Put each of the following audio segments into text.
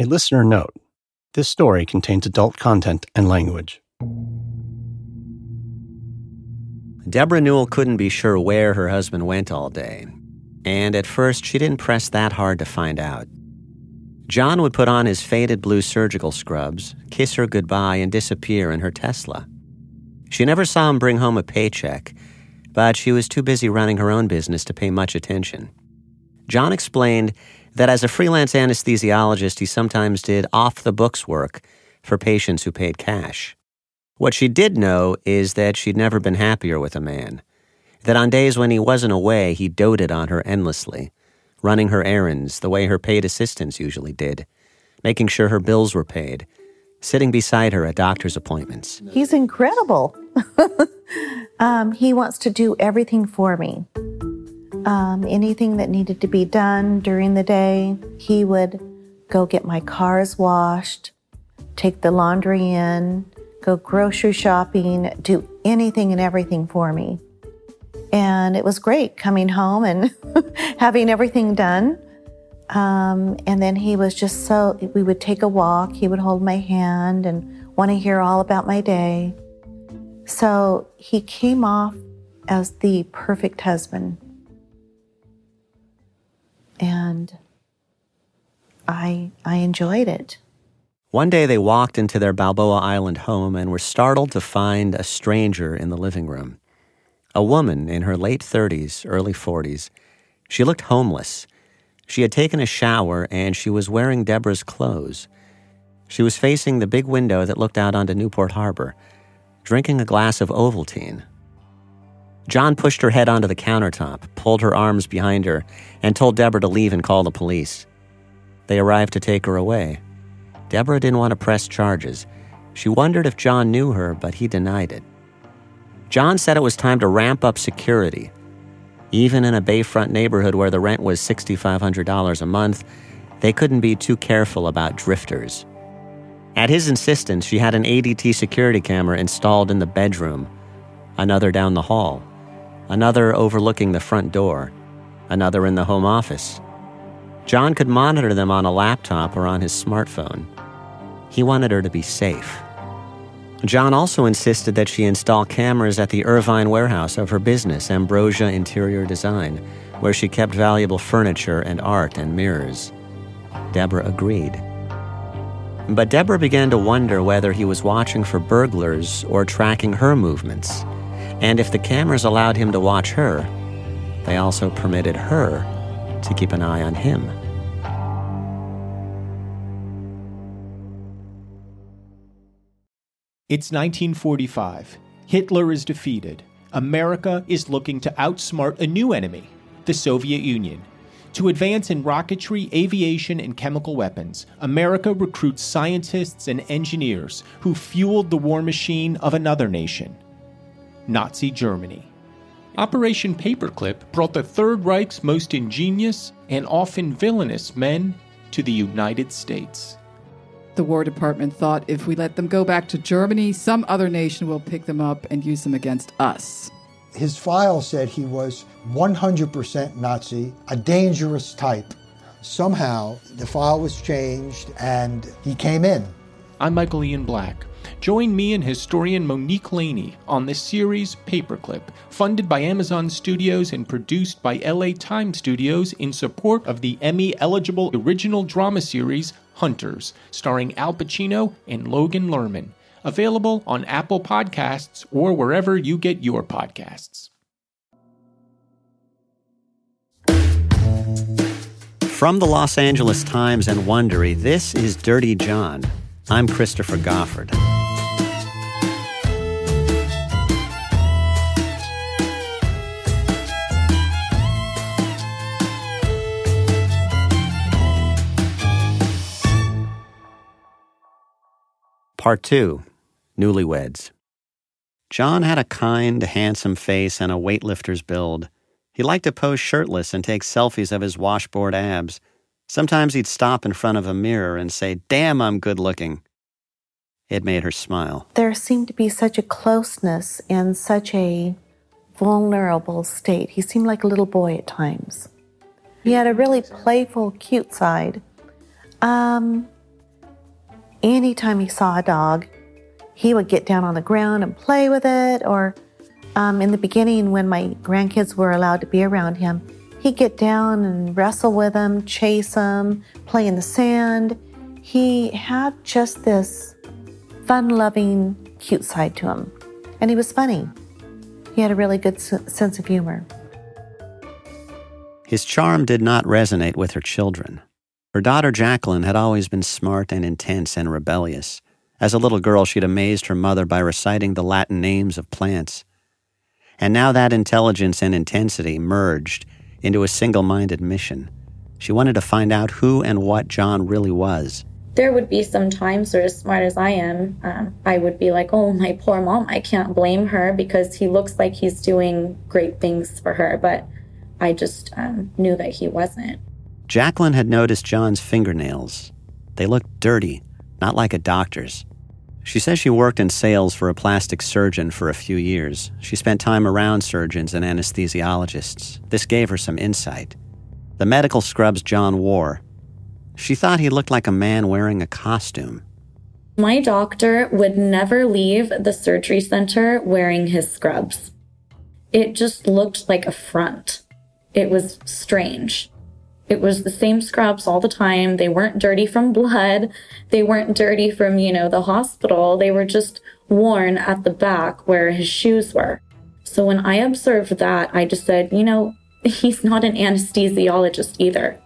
A listener note this story contains adult content and language. Debra Newell couldn't be sure where her husband went all day, and at first she didn't press that hard to find out. John would put on his faded blue surgical scrubs, kiss her goodbye, and disappear in her Tesla. She never saw him bring home a paycheck, but she was too busy running her own business to pay much attention. John explained that as a freelance anesthesiologist, he sometimes did off the books work for patients who paid cash. What she did know is that she'd never been happier with a man, that on days when he wasn't away, he doted on her endlessly, running her errands the way her paid assistants usually did, making sure her bills were paid, sitting beside her at doctor's appointments. He's incredible. um, he wants to do everything for me. Um, anything that needed to be done during the day, he would go get my cars washed, take the laundry in, go grocery shopping, do anything and everything for me. And it was great coming home and having everything done. Um, and then he was just so, we would take a walk, he would hold my hand and want to hear all about my day. So he came off as the perfect husband. And I, I enjoyed it. One day they walked into their Balboa Island home and were startled to find a stranger in the living room. A woman in her late 30s, early 40s. She looked homeless. She had taken a shower and she was wearing Debra's clothes. She was facing the big window that looked out onto Newport Harbor, drinking a glass of Ovaltine. John pushed her head onto the countertop, pulled her arms behind her, and told Debra to leave and call the police. They arrived to take her away. Debra didn't want to press charges. She wondered if John knew her, but he denied it. John said it was time to ramp up security. Even in a Bayfront neighborhood where the rent was $6,500 a month, they couldn't be too careful about drifters. At his insistence, she had an ADT security camera installed in the bedroom, another down the hall, another overlooking the front door, another in the home office. John could monitor them on a laptop or on his smartphone. He wanted her to be safe. John also insisted that she install cameras at the Irvine warehouse of her business, Ambrosia Interior Design, where she kept valuable furniture and art and mirrors. Debra agreed. But Debra began to wonder whether he was watching for burglars or tracking her movements. And if the cameras allowed him to watch her, they also permitted her to keep an eye on him. It's 1945. Hitler is defeated. America is looking to outsmart a new enemy, the Soviet Union. To advance in rocketry, aviation, and chemical weapons, America recruits scientists and engineers who fueled the war machine of another nation Nazi Germany. Operation Paperclip brought the Third Reich's most ingenious and often villainous men to the United States. The War Department thought if we let them go back to Germany, some other nation will pick them up and use them against us. His file said he was 100% Nazi, a dangerous type. Somehow, the file was changed and he came in. I'm Michael Ian Black. Join me and historian Monique Laney on the series Paperclip, funded by Amazon Studios and produced by LA Times Studios in support of the Emmy eligible original drama series Hunters, starring Al Pacino and Logan Lerman. Available on Apple Podcasts or wherever you get your podcasts. From the Los Angeles Times and Wondery, this is Dirty John. I'm Christopher Goffard. Part 2 Newlyweds. John had a kind, handsome face and a weightlifter's build. He liked to pose shirtless and take selfies of his washboard abs. Sometimes he'd stop in front of a mirror and say, Damn, I'm good looking. It made her smile. There seemed to be such a closeness and such a vulnerable state. He seemed like a little boy at times. He had a really playful, cute side. Um, anytime he saw a dog, he would get down on the ground and play with it. Or um, in the beginning, when my grandkids were allowed to be around him, he'd get down and wrestle with them, chase them, play in the sand. He had just this fun loving, cute side to him. And he was funny. He had a really good sense of humor. His charm did not resonate with her children. Her daughter Jacqueline had always been smart and intense and rebellious. As a little girl, she'd amazed her mother by reciting the Latin names of plants. And now that intelligence and intensity merged into a single minded mission. She wanted to find out who and what John really was. There would be some times where, as smart as I am, um, I would be like, oh, my poor mom, I can't blame her because he looks like he's doing great things for her. But I just um, knew that he wasn't. Jacqueline had noticed John's fingernails. They looked dirty, not like a doctor's. She says she worked in sales for a plastic surgeon for a few years. She spent time around surgeons and anesthesiologists. This gave her some insight. The medical scrubs John wore. She thought he looked like a man wearing a costume. My doctor would never leave the surgery center wearing his scrubs. It just looked like a front. It was strange. It was the same scrubs all the time. They weren't dirty from blood. They weren't dirty from, you know, the hospital. They were just worn at the back where his shoes were. So when I observed that, I just said, you know, he's not an anesthesiologist either.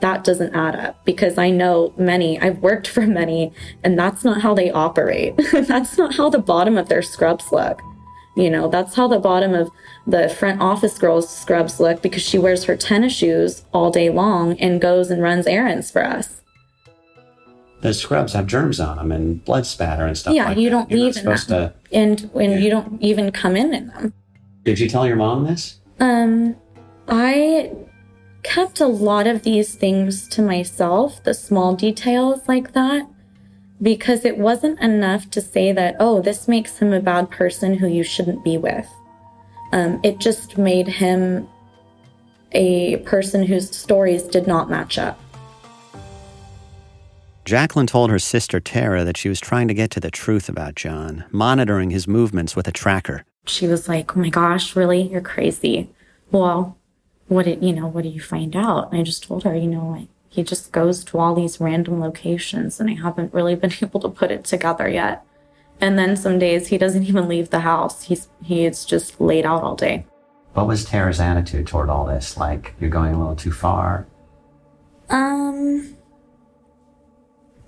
That doesn't add up because I know many, I've worked for many, and that's not how they operate. that's not how the bottom of their scrubs look. You know, that's how the bottom of the front office girl's scrubs look because she wears her tennis shoes all day long and goes and runs errands for us. The scrubs have germs on them and blood spatter and stuff yeah, like you don't leave in them. To, and when yeah. you don't even come in in them. Did you tell your mom this? Um, I kept a lot of these things to myself, the small details like that because it wasn't enough to say that, oh, this makes him a bad person who you shouldn't be with. Um, it just made him a person whose stories did not match up. Jacqueline told her sister Tara that she was trying to get to the truth about John, monitoring his movements with a tracker. She was like, "Oh my gosh, really? You're crazy." Well, what did you know? What did you find out? And I just told her, you know, like he just goes to all these random locations and I haven't really been able to put it together yet. And then some days he doesn't even leave the house. He's he is just laid out all day. What was Tara's attitude toward all this? Like you're going a little too far? Um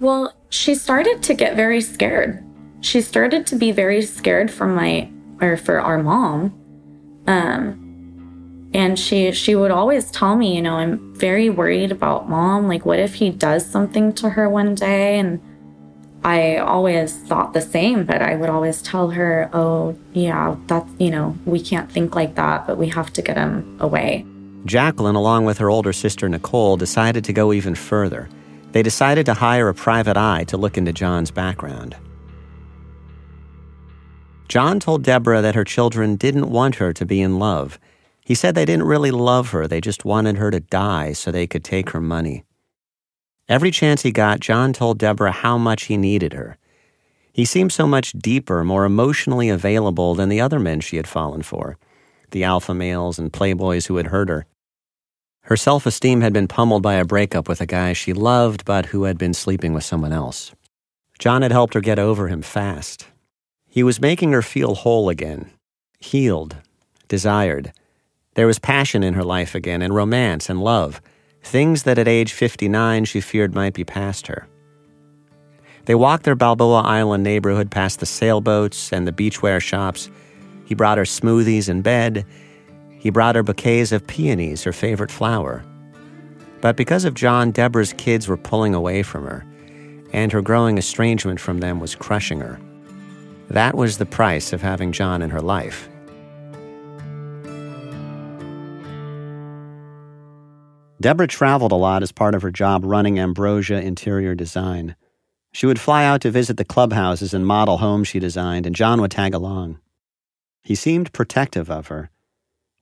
well, she started to get very scared. She started to be very scared for my or for our mom. Um and she she would always tell me you know i'm very worried about mom. Like what if he does something to her one day? And i always thought the same but i would always tell her oh yeah that's you know we can't think like that but we have to get him away. Jacqueline along with her older sister nicole decided to go even further. They decided to hire a private eye to look into john's background. John told debra that her children didn't want her to be in love he said they didn't really love her, they just wanted her to die so they could take her money. Every chance he got, John told Debra how much he needed her. He seemed so much deeper, more emotionally available than the other men she had fallen for the alpha males and playboys who had hurt her. Her self esteem had been pummeled by a breakup with a guy she loved but who had been sleeping with someone else. John had helped her get over him fast. He was making her feel whole again, healed, desired. There was passion in her life again, and romance and love, things that at age 59 she feared might be past her. They walked their Balboa Island neighborhood past the sailboats and the beachwear shops. He brought her smoothies in bed. He brought her bouquets of peonies, her favorite flower. But because of John, Debra's kids were pulling away from her, and her growing estrangement from them was crushing her. That was the price of having John in her life. Debra traveled a lot as part of her job running Ambrosia Interior Design. She would fly out to visit the clubhouses and model homes she designed, and John would tag along. He seemed protective of her.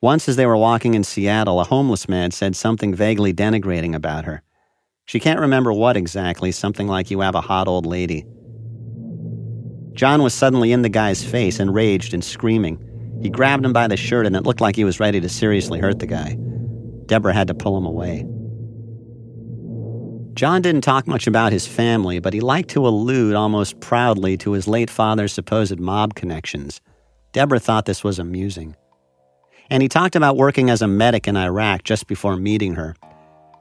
Once, as they were walking in Seattle, a homeless man said something vaguely denigrating about her. She can't remember what exactly, something like, You have a hot old lady. John was suddenly in the guy's face, enraged and screaming. He grabbed him by the shirt, and it looked like he was ready to seriously hurt the guy. Debra had to pull him away. John didn't talk much about his family, but he liked to allude almost proudly to his late father's supposed mob connections. Debra thought this was amusing. And he talked about working as a medic in Iraq just before meeting her.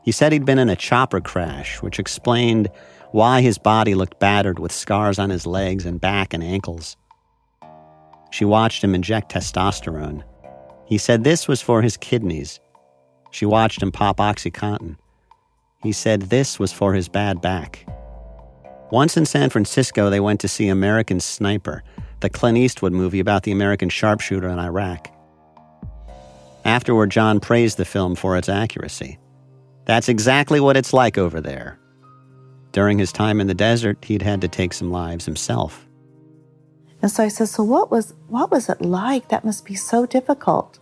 He said he'd been in a chopper crash, which explained why his body looked battered with scars on his legs and back and ankles. She watched him inject testosterone. He said this was for his kidneys. She watched him pop Oxycontin. He said this was for his bad back. Once in San Francisco, they went to see American Sniper, the Clint Eastwood movie about the American sharpshooter in Iraq. Afterward, John praised the film for its accuracy. That's exactly what it's like over there. During his time in the desert, he'd had to take some lives himself. And so I said, So what was what was it like? That must be so difficult.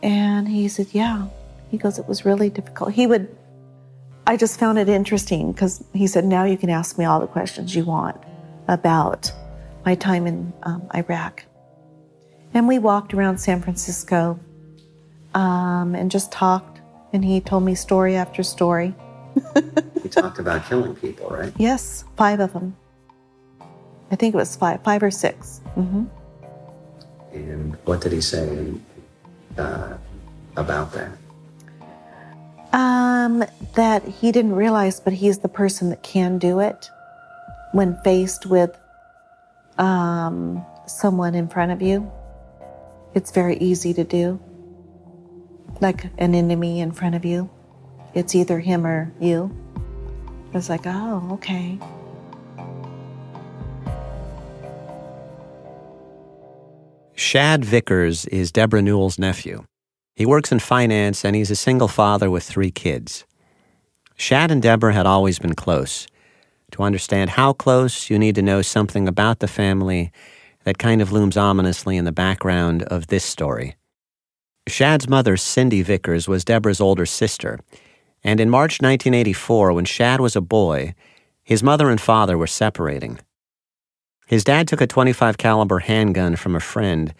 And he said, Yeah. He goes, It was really difficult. He would I just found it interesting because he said, Now you can ask me all the questions you want about my time in um, Iraq. And we walked around San Francisco um, and just talked. And he told me story after story. he talked about killing people, right? Yes, five of them. I think it was five, five or 6 mm-hmm. And what did he say uh, about that? Um, that he didn't realize, but he's the person that can do it when faced with um, someone in front of you. It's very easy to do, like an enemy in front of you. It's either him or you. It's like, oh, okay. Shad Vickers is Debra Newell's nephew. He works in finance and he's a single father with three kids. Shad and Debra had always been close. To understand how close, you need to know something about the family that kind of looms ominously in the background of this story. Shad's mother, Cindy Vickers, was Debra's older sister, and in March 1984, when Shad was a boy, his mother and father were separating. His dad took a 25 caliber handgun from a friend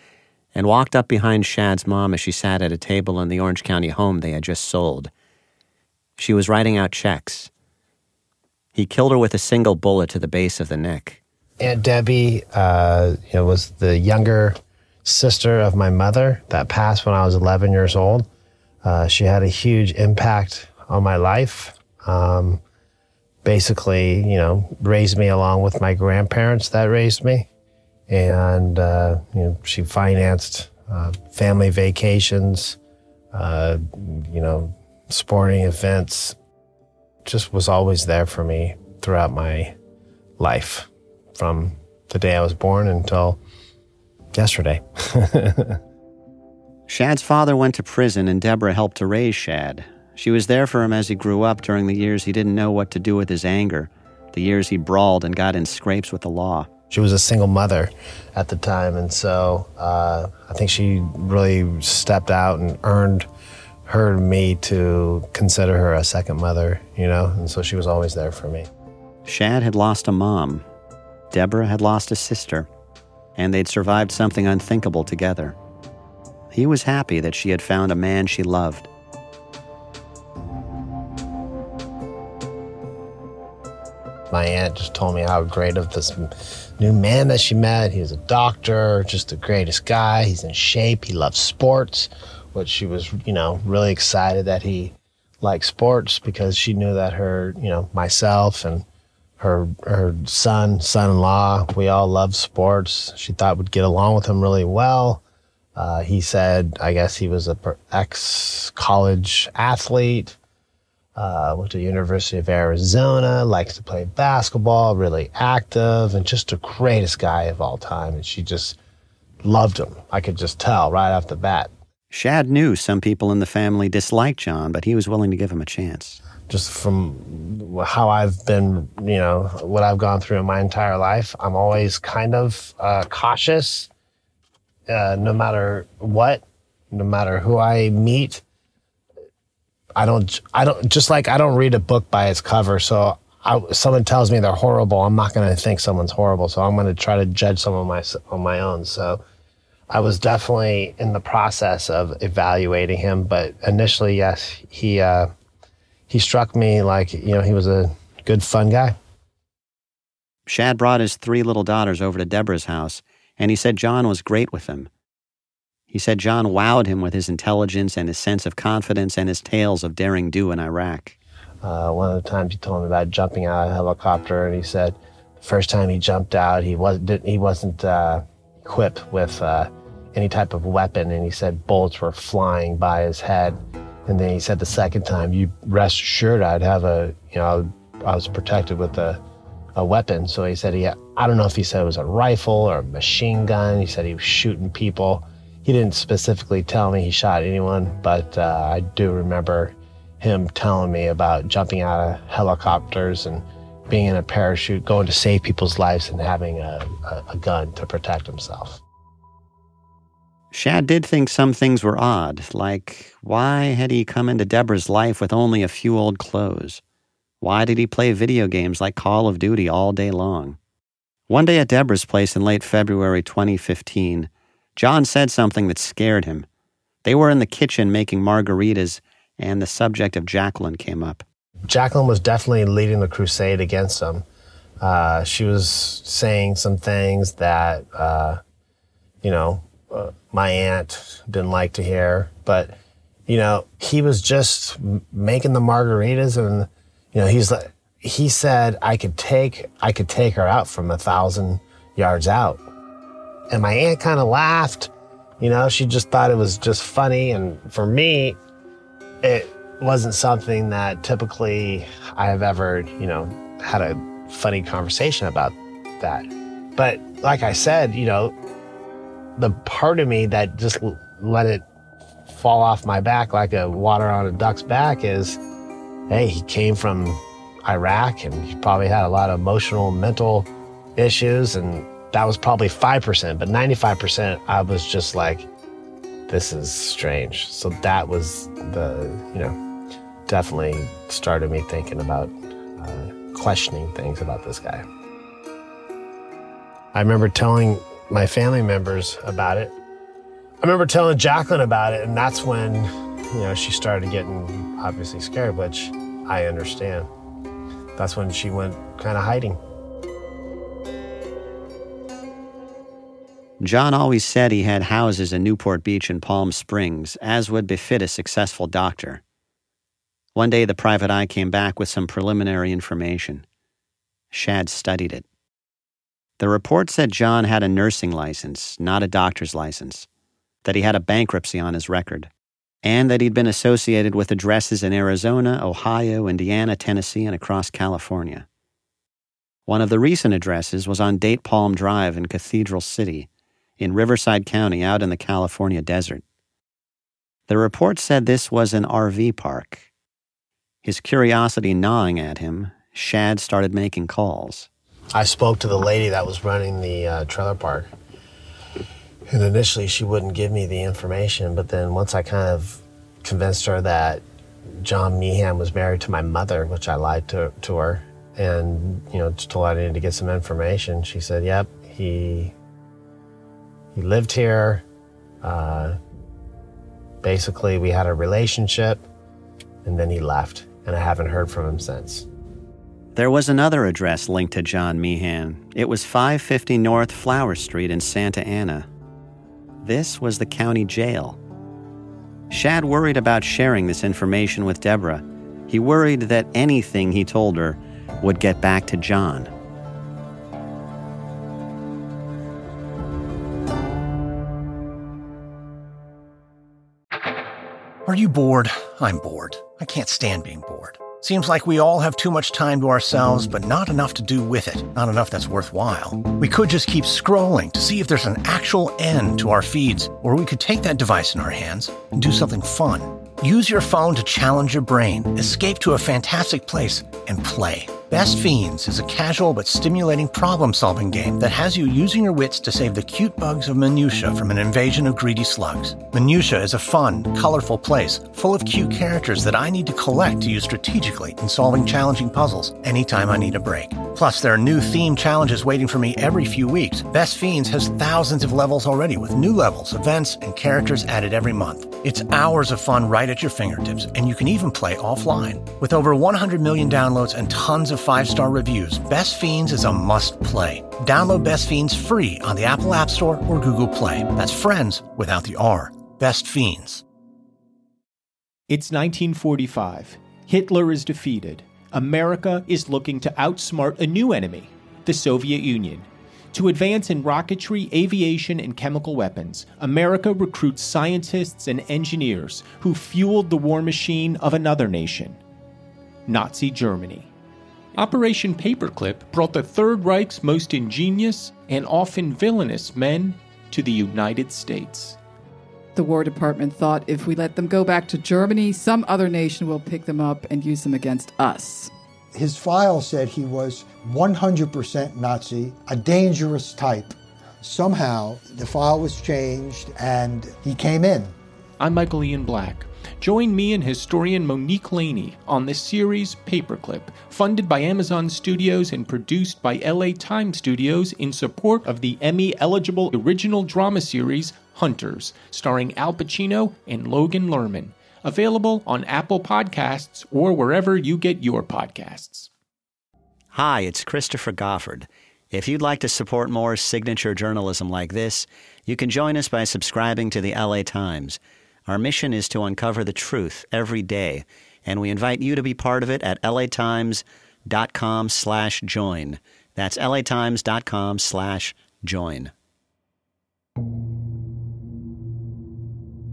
and walked up behind Shad's mom as she sat at a table in the Orange County home they had just sold. She was writing out checks. He killed her with a single bullet to the base of the neck. Aunt Debbie uh, you know, was the younger sister of my mother that passed when I was 11 years old. Uh, she had a huge impact on my life. Um, basically, you know, raised me along with my grandparents that raised me. And, uh, you know, she financed uh, family vacations, uh, you know, sporting events, just was always there for me throughout my life from the day I was born until yesterday. Shad's father went to prison and Debra helped to raise Shad. She was there for him as he grew up during the years he didn't know what to do with his anger, the years he brawled and got in scrapes with the law. She was a single mother at the time, and so uh, I think she really stepped out and earned her me to consider her a second mother, you know, and so she was always there for me. Shad had lost a mom. Debra had lost a sister, and they'd survived something unthinkable together. He was happy that she had found a man she loved. My aunt just told me how great of this new man that she met. He was a doctor, just the greatest guy. He's in shape. He loves sports, which she was, you know, really excited that he liked sports because she knew that her, you know, myself and her her son, son-in-law, we all love sports. She thought would get along with him really well. Uh, he said, I guess he was a ex college athlete uh, went to the University of Arizona, likes to play basketball, really active, and just the greatest guy of all time. And she just loved him. I could just tell right off the bat. Shad knew some people in the family disliked John, but he was willing to give him a chance. Just from how I've been, you know, what I've gone through in my entire life, I'm always kind of uh, cautious, uh, no matter what, no matter who I meet I don't, I don't, just like I don't read a book by its cover. So I, someone tells me they're horrible, I'm not going to think someone's horrible. So I'm going to try to judge someone my, on my own. So I was definitely in the process of evaluating him. But initially, yes, he, uh, he struck me like, you know, he was a good, fun guy. Shad brought his three little daughters over to Debra's house, and he said John was great with them. He said John wowed him with his intelligence and his sense of confidence and his tales of daring do in Iraq. Uh, one of the times he told me about jumping out of a helicopter, and he said the first time he jumped out, he wasn't he wasn't uh, equipped with uh, any type of weapon, and he said bullets were flying by his head. And then he said the second time, you rest assured I'd have a you know I was protected with a a weapon. So he said he I don't know if he said it was a rifle or a machine gun. He said he was shooting people. He didn't specifically tell me he shot anyone, but uh, I do remember him telling me about jumping out of helicopters and being in a parachute, going to save people's lives, and having a, a, a gun to protect himself. Shad did think some things were odd, like why had he come into Debra's life with only a few old clothes? Why did he play video games like Call of Duty all day long? One day at Debra's place in late February 2015, John said something that scared him. They were in the kitchen making margaritas and the subject of Jacqueline came up. Jacqueline was definitely leading the crusade against him. Uh, she was saying some things that, uh, you know, uh, my aunt didn't like to hear. But, you know, he was just making the margaritas and, you know, he's like, he said I could take, I could take her out from a thousand yards out. And my aunt kind of laughed. You know, she just thought it was just funny. And for me, it wasn't something that typically I have ever, you know, had a funny conversation about that. But like I said, you know, the part of me that just let it fall off my back like a water on a duck's back is, hey, he came from Iraq and he probably had a lot of emotional, mental issues. And that was probably 5%, but 95% I was just like, this is strange. So that was the, you know, definitely started me thinking about uh, questioning things about this guy. I remember telling my family members about it. I remember telling Jacqueline about it, and that's when, you know, she started getting obviously scared, which I understand. That's when she went kind of hiding. John always said he had houses in Newport Beach and Palm Springs, as would befit a successful doctor. One day, the private eye came back with some preliminary information. Shad studied it. The report said John had a nursing license, not a doctor's license, that he had a bankruptcy on his record, and that he'd been associated with addresses in Arizona, Ohio, Indiana, Tennessee, and across California. One of the recent addresses was on Date Palm Drive in Cathedral City, in Riverside County out in the California desert. The report said this was an RV park. His curiosity gnawing at him, Shad started making calls. I spoke to the lady that was running the uh, trailer park. And initially, she wouldn't give me the information, but then once I kind of convinced her that John Meehan was married to my mother, which I lied to, to her, and you know, just told her I needed to get some information. She said, "Yep, he he lived here. Uh, basically, we had a relationship, and then he left, and I haven't heard from him since. There was another address linked to John Meehan. It was 550 North Flower Street in Santa Ana. This was the county jail. Shad worried about sharing this information with Debra. He worried that anything he told her would get back to John. Are you bored? I'm bored. I can't stand being bored. Seems like we all have too much time to ourselves, but not enough to do with it. Not enough that's worthwhile. We could just keep scrolling to see if there's an actual end to our feeds, or we could take that device in our hands and do something fun. Use your phone to challenge your brain, escape to a fantastic place, and play. Best Fiends is a casual but stimulating problem solving game that has you using your wits to save the cute bugs of Minutia from an invasion of greedy slugs. Minutia is a fun, colorful place full of cute characters that I need to collect to use strategically in solving challenging puzzles anytime I need a break. Plus, there are new theme challenges waiting for me every few weeks. Best Fiends has thousands of levels already with new levels, events, and characters added every month. It's hours of fun right at your fingertips, and you can even play offline. With over 100 million downloads and tons of five star reviews, Best Fiends is a must play. Download Best Fiends free on the Apple App Store or Google Play. That's friends without the R. Best Fiends. It's 1945. Hitler is defeated. America is looking to outsmart a new enemy, the Soviet Union. To advance in rocketry, aviation, and chemical weapons, America recruits scientists and engineers who fueled the war machine of another nation Nazi Germany. Operation Paperclip brought the Third Reich's most ingenious and often villainous men to the United States. The War Department thought if we let them go back to Germany, some other nation will pick them up and use them against us. His file said he was 100% Nazi, a dangerous type. Somehow the file was changed and he came in. I'm Michael Ian Black. Join me and historian Monique Laney on the series Paperclip, funded by Amazon Studios and produced by LA Times Studios in support of the Emmy eligible original drama series Hunters, starring Al Pacino and Logan Lerman. Available on Apple Podcasts or wherever you get your podcasts. Hi, it's Christopher Goffard. If you'd like to support more signature journalism like this, you can join us by subscribing to the LA Times. Our mission is to uncover the truth every day, and we invite you to be part of it at latimes.com slash join. That's latimes.com slash join.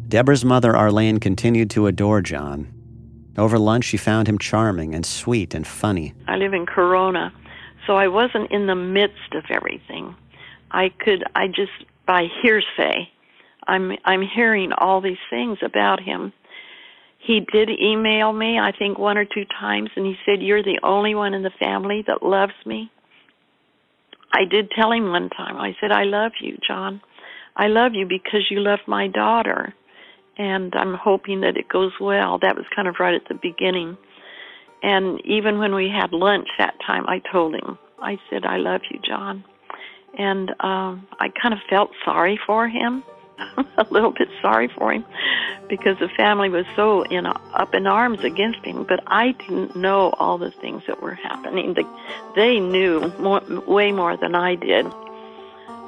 Debra's mother, Arlene, continued to adore John. Over lunch, she found him charming and sweet and funny. I live in Corona, so I wasn't in the midst of everything. I could, I just, by hearsay, I'm, I'm hearing all these things about him. He did email me, I think one or two times, and he said, You're the only one in the family that loves me. I did tell him one time, I said, I love you, John. I love you because you love my daughter and I'm hoping that it goes well. That was kind of right at the beginning. And even when we had lunch that time, I told him, I said, I love you, John. And um, I kind of felt sorry for him, a little bit sorry for him, because the family was so in up in arms against him. But I didn't know all the things that were happening. They knew more, way more than I did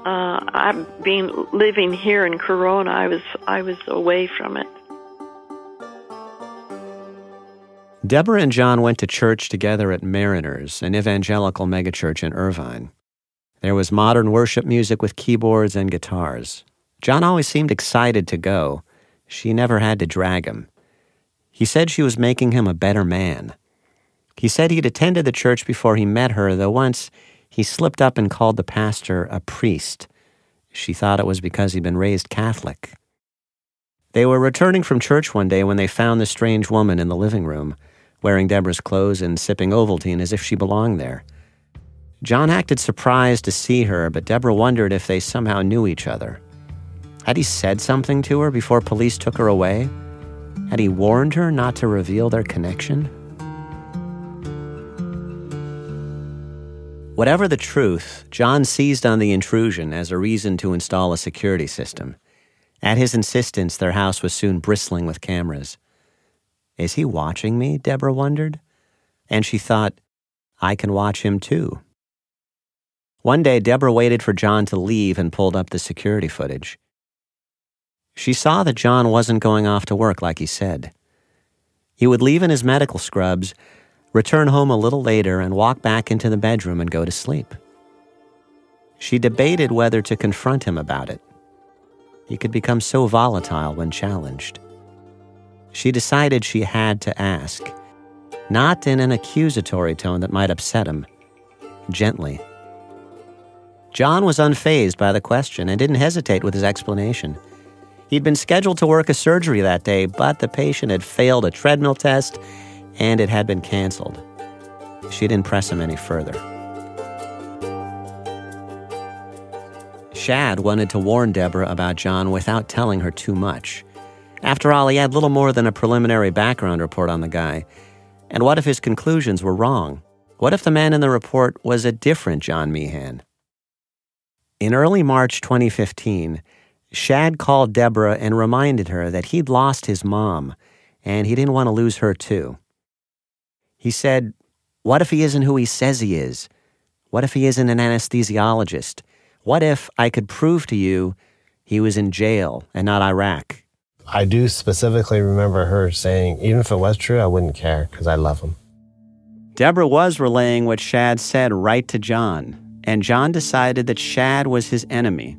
uh, I've been living here in Corona. I was I was away from it. Debra and John went to church together at Mariners, an evangelical megachurch in Irvine. There was modern worship music with keyboards and guitars. John always seemed excited to go. She never had to drag him. He said she was making him a better man. He said he'd attended the church before he met her, though once he slipped up and called the pastor a priest. She thought it was because he'd been raised Catholic. They were returning from church one day when they found the strange woman in the living room, wearing Debra's clothes and sipping Ovaltine as if she belonged there. John acted surprised to see her, but Debra wondered if they somehow knew each other. Had he said something to her before police took her away? Had he warned her not to reveal their connection? Whatever the truth, John seized on the intrusion as a reason to install a security system. At his insistence, their house was soon bristling with cameras. Is he watching me? Debra wondered. And she thought, I can watch him too. One day, Debra waited for John to leave and pulled up the security footage. She saw that John wasn't going off to work like he said. He would leave in his medical scrubs return home a little later, and walk back into the bedroom and go to sleep. She debated whether to confront him about it. He could become so volatile when challenged. She decided she had to ask, not in an accusatory tone that might upset him, gently. John was unfazed by the question and didn't hesitate with his explanation. He'd been scheduled to work a surgery that day, but the patient had failed a treadmill test and it had been canceled. she didn't press him any further. Shad wanted to warn Debra about John without telling her too much. After all, he had little more than a preliminary background report on the guy. And what if his conclusions were wrong? What if the man in the report was a different John Meehan? In early March 2015, Shad called Debra and reminded her that he'd lost his mom, and he didn't want to lose her too. He said, What if he isn't who he says he is? What if he isn't an anesthesiologist? What if I could prove to you he was in jail and not Iraq? I do specifically remember her saying, even if it was true, I wouldn't care because I love him. Debra was relaying what Shad said right to John, and John decided that Shad was his enemy.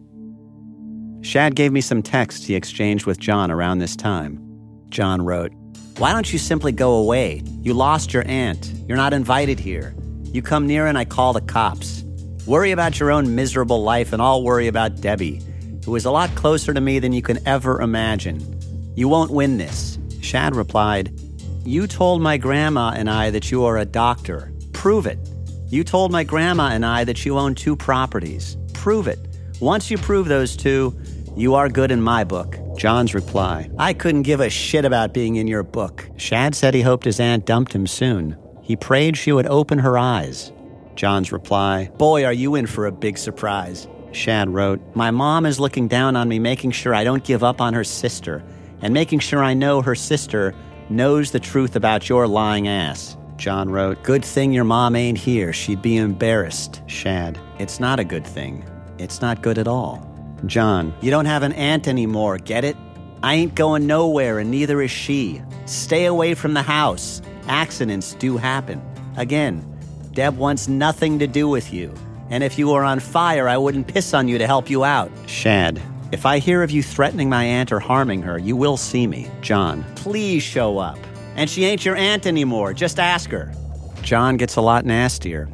Shad gave me some texts he exchanged with John around this time. John wrote, Why don't you simply go away? You lost your aunt. You're not invited here. You come near and I call the cops. Worry about your own miserable life, and I'll worry about Debbie, who is a lot closer to me than you can ever imagine. You won't win this. Shad replied, You told my grandma and I that you are a doctor. Prove it. You told my grandma and I that you own two properties. Prove it. Once you prove those two, you are good in my book. John's reply I couldn't give a shit about being in your book. Shad said he hoped his aunt dumped him soon. He prayed she would open her eyes. John's reply Boy, are you in for a big surprise. Shad wrote My mom is looking down on me, making sure I don't give up on her sister, and making sure I know her sister knows the truth about your lying ass. John wrote, Good thing your mom ain't here. She'd be embarrassed. Shad, it's not a good thing. It's not good at all. John, you don't have an aunt anymore, get it? I ain't going nowhere, and neither is she. Stay away from the house. Accidents do happen. Again, Deb wants nothing to do with you. And if you were on fire, I wouldn't piss on you to help you out. Shad, if I hear of you threatening my aunt or harming her, you will see me. John, please show up. And she ain't your aunt anymore. Just ask her. John gets a lot nastier.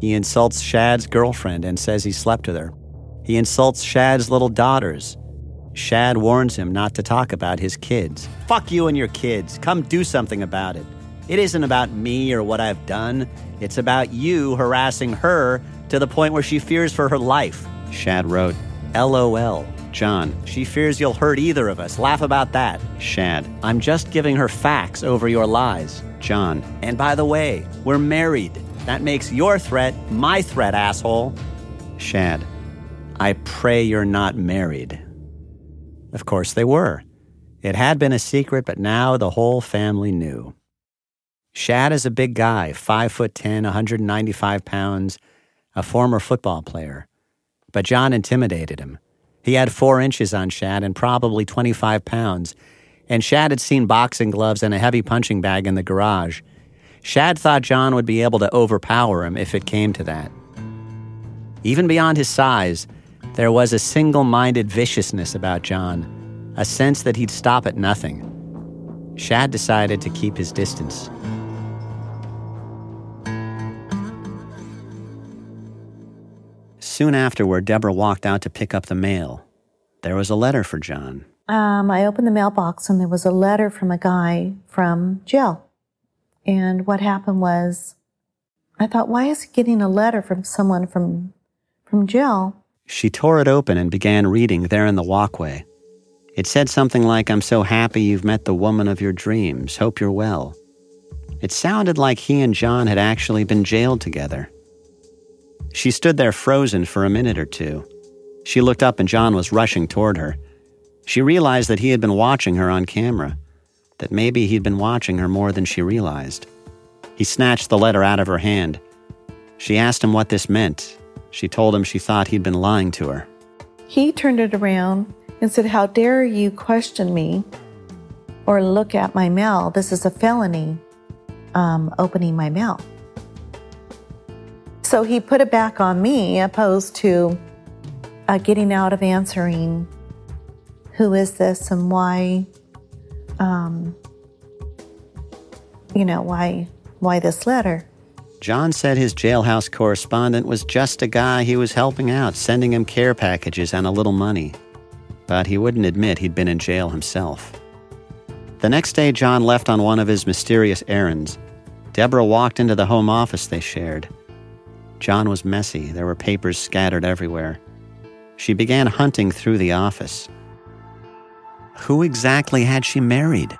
He insults Shad's girlfriend and says he slept with her. He insults Shad's little daughters. Shad warns him not to talk about his kids. Fuck you and your kids. Come do something about it. It isn't about me or what I've done. It's about you harassing her to the point where she fears for her life. Shad wrote, LOL. John, she fears you'll hurt either of us. Laugh about that. Shad, I'm just giving her facts over your lies. John, and by the way, we're married. That makes your threat my threat, asshole. Shad, I pray you're not married. Of course they were. It had been a secret, but now the whole family knew. Shad is a big guy, 5 foot 10, 195 pounds, a former football player. But John intimidated him. He had four inches on Shad and probably 25 pounds, and Shad had seen boxing gloves and a heavy punching bag in the garage. Shad thought John would be able to overpower him if it came to that. Even beyond his size, there was a single minded viciousness about John, a sense that he'd stop at nothing. Shad decided to keep his distance. Soon afterward, Debra walked out to pick up the mail. There was a letter for John. Um, I opened the mailbox and there was a letter from a guy from jail. And what happened was, I thought, why is he getting a letter from someone from from jail? She tore it open and began reading there in the walkway. It said something like, I'm so happy you've met the woman of your dreams. Hope you're well. It sounded like he and John had actually been jailed together. She stood there frozen for a minute or two. She looked up and John was rushing toward her. She realized that he had been watching her on camera, that maybe he'd been watching her more than she realized. He snatched the letter out of her hand. She asked him what this meant. She told him she thought he'd been lying to her. He turned it around and said, How dare you question me or look at my mail? This is a felony, um, opening my mail. So he put it back on me, opposed to uh, getting out of answering who is this and why, um, you know, why, why this letter. John said his jailhouse correspondent was just a guy he was helping out, sending him care packages and a little money. But he wouldn't admit he'd been in jail himself. The next day, John left on one of his mysterious errands. Debra walked into the home office they shared. John was messy. There were papers scattered everywhere. She began hunting through the office. Who exactly had she married?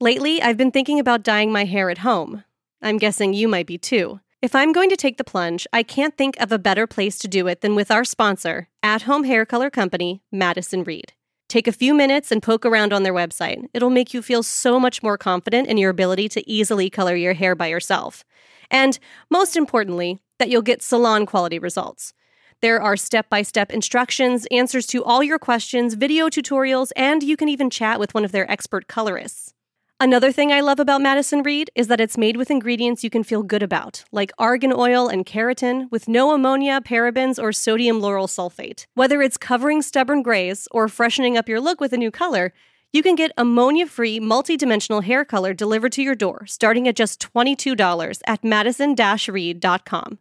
Lately, I've been thinking about dyeing my hair at home. I'm guessing you might be too. If I'm going to take the plunge, I can't think of a better place to do it than with our sponsor, at home hair color company, Madison Reed. Take a few minutes and poke around on their website. It'll make you feel so much more confident in your ability to easily color your hair by yourself. And most importantly, that you'll get salon quality results. There are step by step instructions, answers to all your questions, video tutorials, and you can even chat with one of their expert colorists. Another thing I love about Madison Reed is that it's made with ingredients you can feel good about, like argan oil and keratin, with no ammonia, parabens, or sodium lauryl sulfate. Whether it's covering stubborn grays or freshening up your look with a new color, you can get ammonia free, multi-dimensional hair color delivered to your door starting at just $22 at madison reed.com.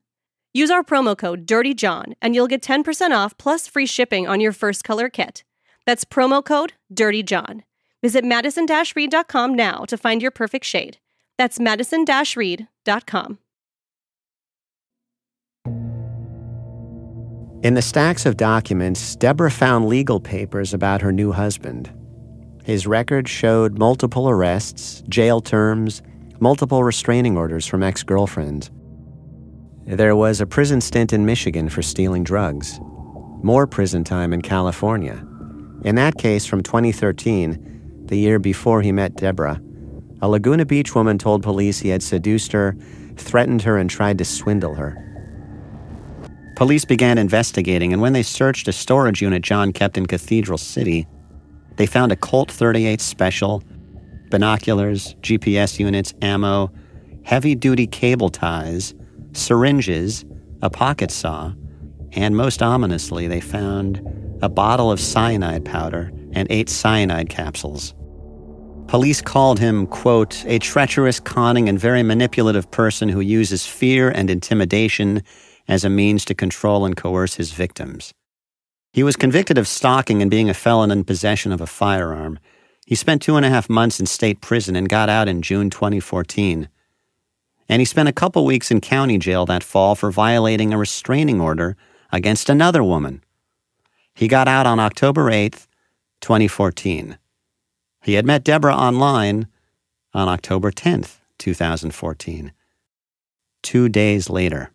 Use our promo code DIRTYJOHN and you'll get 10% off plus free shipping on your first color kit. That's promo code DIRTYJOHN. Visit madison-reed.com now to find your perfect shade. That's madison-reed.com. In the stacks of documents, Debra found legal papers about her new husband. His record showed multiple arrests, jail terms, multiple restraining orders from ex girlfriends. There was a prison stint in Michigan for stealing drugs, more prison time in California. In that case from 2013, the year before he met Debra, a Laguna Beach woman told police he had seduced her, threatened her, and tried to swindle her. Police began investigating, and when they searched a storage unit John kept in Cathedral City, they found a Colt 38 Special, binoculars, GPS units, ammo, heavy duty cable ties, syringes, a pocket saw, and most ominously, they found a bottle of cyanide powder and eight cyanide capsules. Police called him, quote, a treacherous, conning, and very manipulative person who uses fear and intimidation as a means to control and coerce his victims. He was convicted of stalking and being a felon in possession of a firearm. He spent two and a half months in state prison and got out in June 2014. And he spent a couple weeks in county jail that fall for violating a restraining order against another woman. He got out on October 8th, 2014. He had met Debra online on October 10th, 2014. Two days later.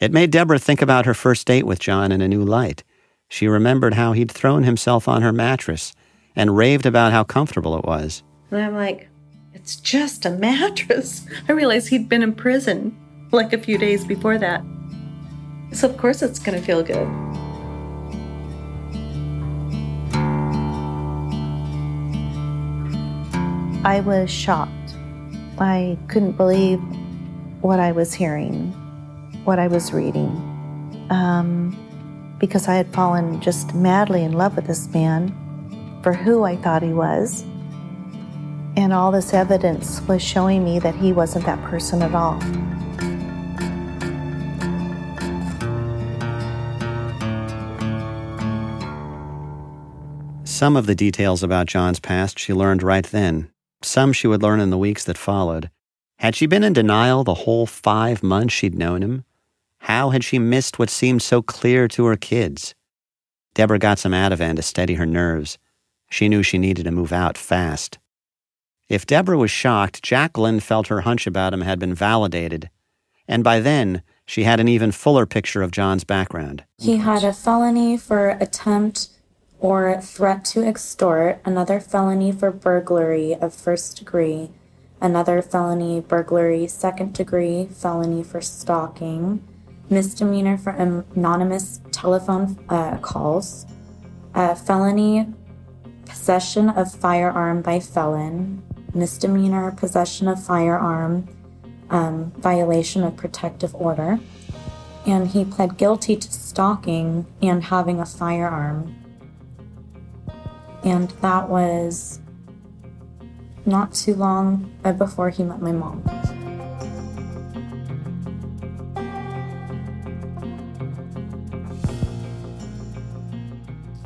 It made Debra think about her first date with John in a new light. She remembered how he'd thrown himself on her mattress and raved about how comfortable it was. And I'm like, it's just a mattress. I realized he'd been in prison like a few days before that. So, of course, it's going to feel good. I was shocked. I couldn't believe what I was hearing, what I was reading, um, because I had fallen just madly in love with this man for who I thought he was. And all this evidence was showing me that he wasn't that person at all. Some of the details about John's past she learned right then, some she would learn in the weeks that followed. Had she been in denial the whole five months she'd known him? How had she missed what seemed so clear to her kids? Debra got some Ativan to steady her nerves. She knew she needed to move out fast. If Debra was shocked, Jacqueline felt her hunch about him had been validated. And by then, she had an even fuller picture of John's background. He had a felony for attempt or threat to extort, another felony for burglary of first degree, another felony burglary second degree, felony for stalking, misdemeanor for anonymous telephone uh, calls, uh, felony possession of firearm by felon, misdemeanor possession of firearm, um, violation of protective order, and he pled guilty to stalking and having a firearm and that was not too long before he met my mom.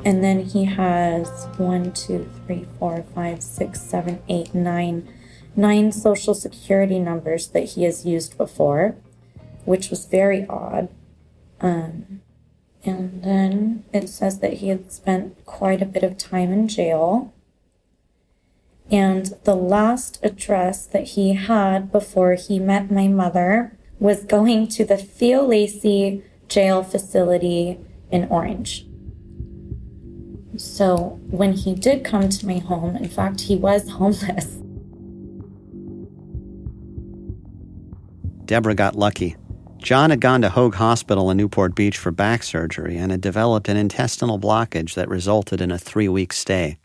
And then he has one, two, three, four, five, six, seven, eight, nine, nine social security numbers that he has used before, which was very odd. Um, and then it says that he had spent quite a bit of time in jail. And the last address that he had before he met my mother was going to the Theo Lacy jail facility in Orange. So when he did come to my home, in fact, he was homeless. Debra got lucky. John had gone to Hoag Hospital in Newport Beach for back surgery and had developed an intestinal blockage that resulted in a three week stay.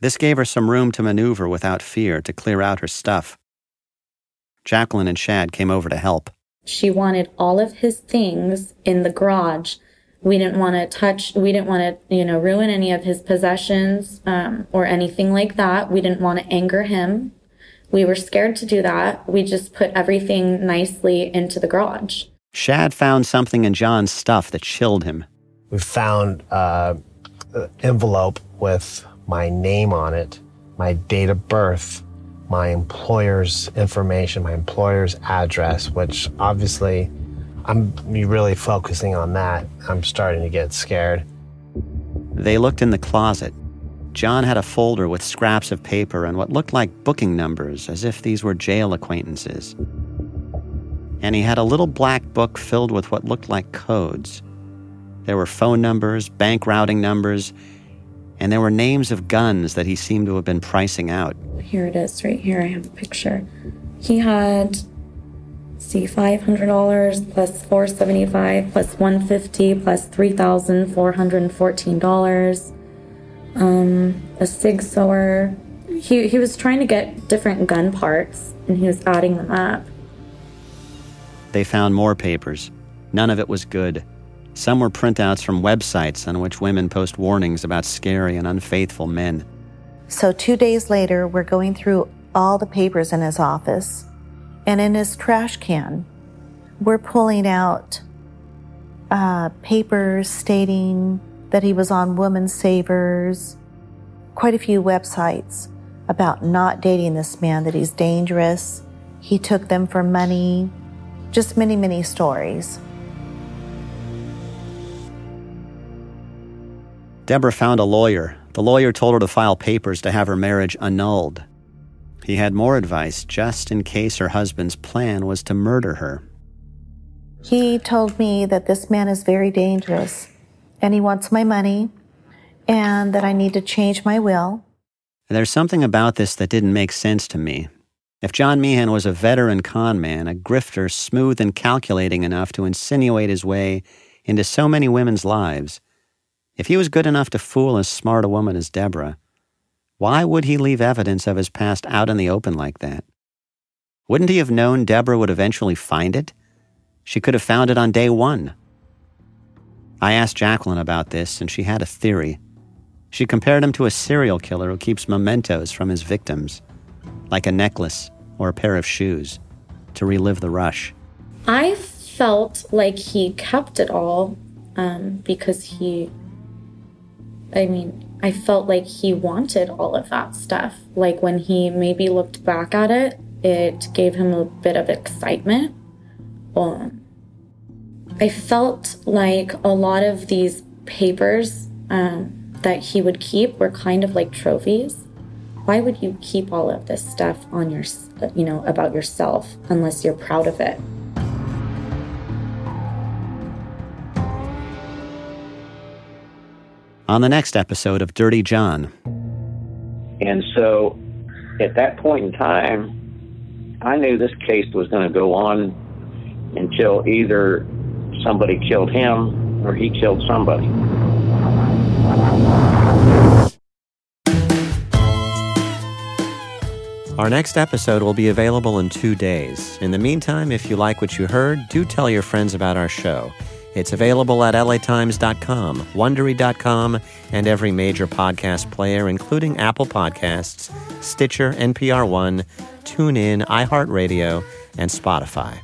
This gave her some room to maneuver without fear to clear out her stuff. Jacqueline and Shad came over to help. She wanted all of his things in the garage. We didn't want to touch, we didn't want to, you know, ruin any of his possessions um, or anything like that. We didn't want to anger him. We were scared to do that. We just put everything nicely into the garage. Shad found something in John's stuff that chilled him. We found uh, an envelope with my name on it, my date of birth, my employer's information, my employer's address, which obviously I'm really focusing on that. I'm starting to get scared. They looked in the closet. John had a folder with scraps of paper and what looked like booking numbers, as if these were jail acquaintances. And he had a little black book filled with what looked like codes. There were phone numbers, bank routing numbers, and there were names of guns that he seemed to have been pricing out. Here it is, right here. I have a picture. He had, see, five hundred dollars plus four seventy five plus one fifty plus three thousand four hundred fourteen dollars. Um, a sig sauer. He he was trying to get different gun parts, and he was adding them up. They found more papers. None of it was good. Some were printouts from websites on which women post warnings about scary and unfaithful men. So, two days later, we're going through all the papers in his office, and in his trash can, we're pulling out uh, papers stating that he was on Woman Savers, quite a few websites about not dating this man, that he's dangerous. He took them for money, just many, many stories. Debra found a lawyer. The lawyer told her to file papers to have her marriage annulled. He had more advice just in case her husband's plan was to murder her. He told me that this man is very dangerous and he wants my money and that I need to change my will. There's something about this that didn't make sense to me. If John Meehan was a veteran con man, a grifter smooth and calculating enough to insinuate his way into so many women's lives, if he was good enough to fool as smart a woman as Debra, why would he leave evidence of his past out in the open like that? Wouldn't he have known Debra would eventually find it? She could have found it on day one. I asked Jacqueline about this, and she had a theory. She compared him to a serial killer who keeps mementos from his victims, like a necklace or a pair of shoes, to relive the rush. I felt like he kept it all um, because he I mean, I felt like he wanted all of that stuff. Like when he maybe looked back at it, it gave him a bit of excitement. Um, I felt like a lot of these papers um, that he would keep were kind of like trophies. Why would you keep all of this stuff on your, you know, about yourself unless you're proud of it? on the next episode of Dirty John. And so at that point in time, I knew this case was going to go on until either somebody killed him or he killed somebody. Our next episode will be available in two days. In the meantime, if you like what you heard, do tell your friends about our show. It's available at latimes.com, wondery.com, and every major podcast player, including Apple Podcasts, Stitcher, NPR One, TuneIn, iHeartRadio, and Spotify.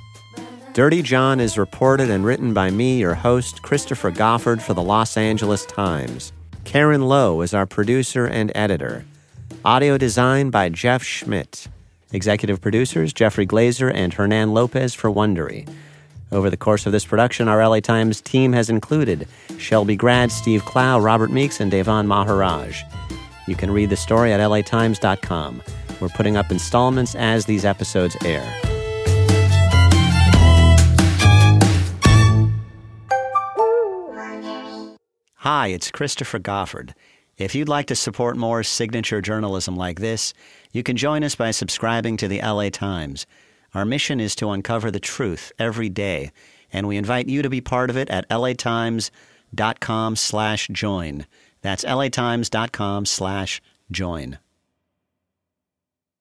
Dirty John is reported and written by me, your host, Christopher Goffard, for the Los Angeles Times. Karen Lowe is our producer and editor. Audio design by Jeff Schmidt. Executive producers Jeffrey Glazer and Hernan Lopez for Wondery. Over the course of this production, our LA Times team has included Shelby Grad, Steve Clow, Robert Meeks, and Davan Maharaj. You can read the story at latimes.com. We're putting up installments as these episodes air. Hi, it's Christopher Goffard. If you'd like to support more signature journalism like this, you can join us by subscribing to the LA Times. Our mission is to uncover the truth every day, and we invite you to be part of it at latimes.com slash join. That's latimes.com slash join.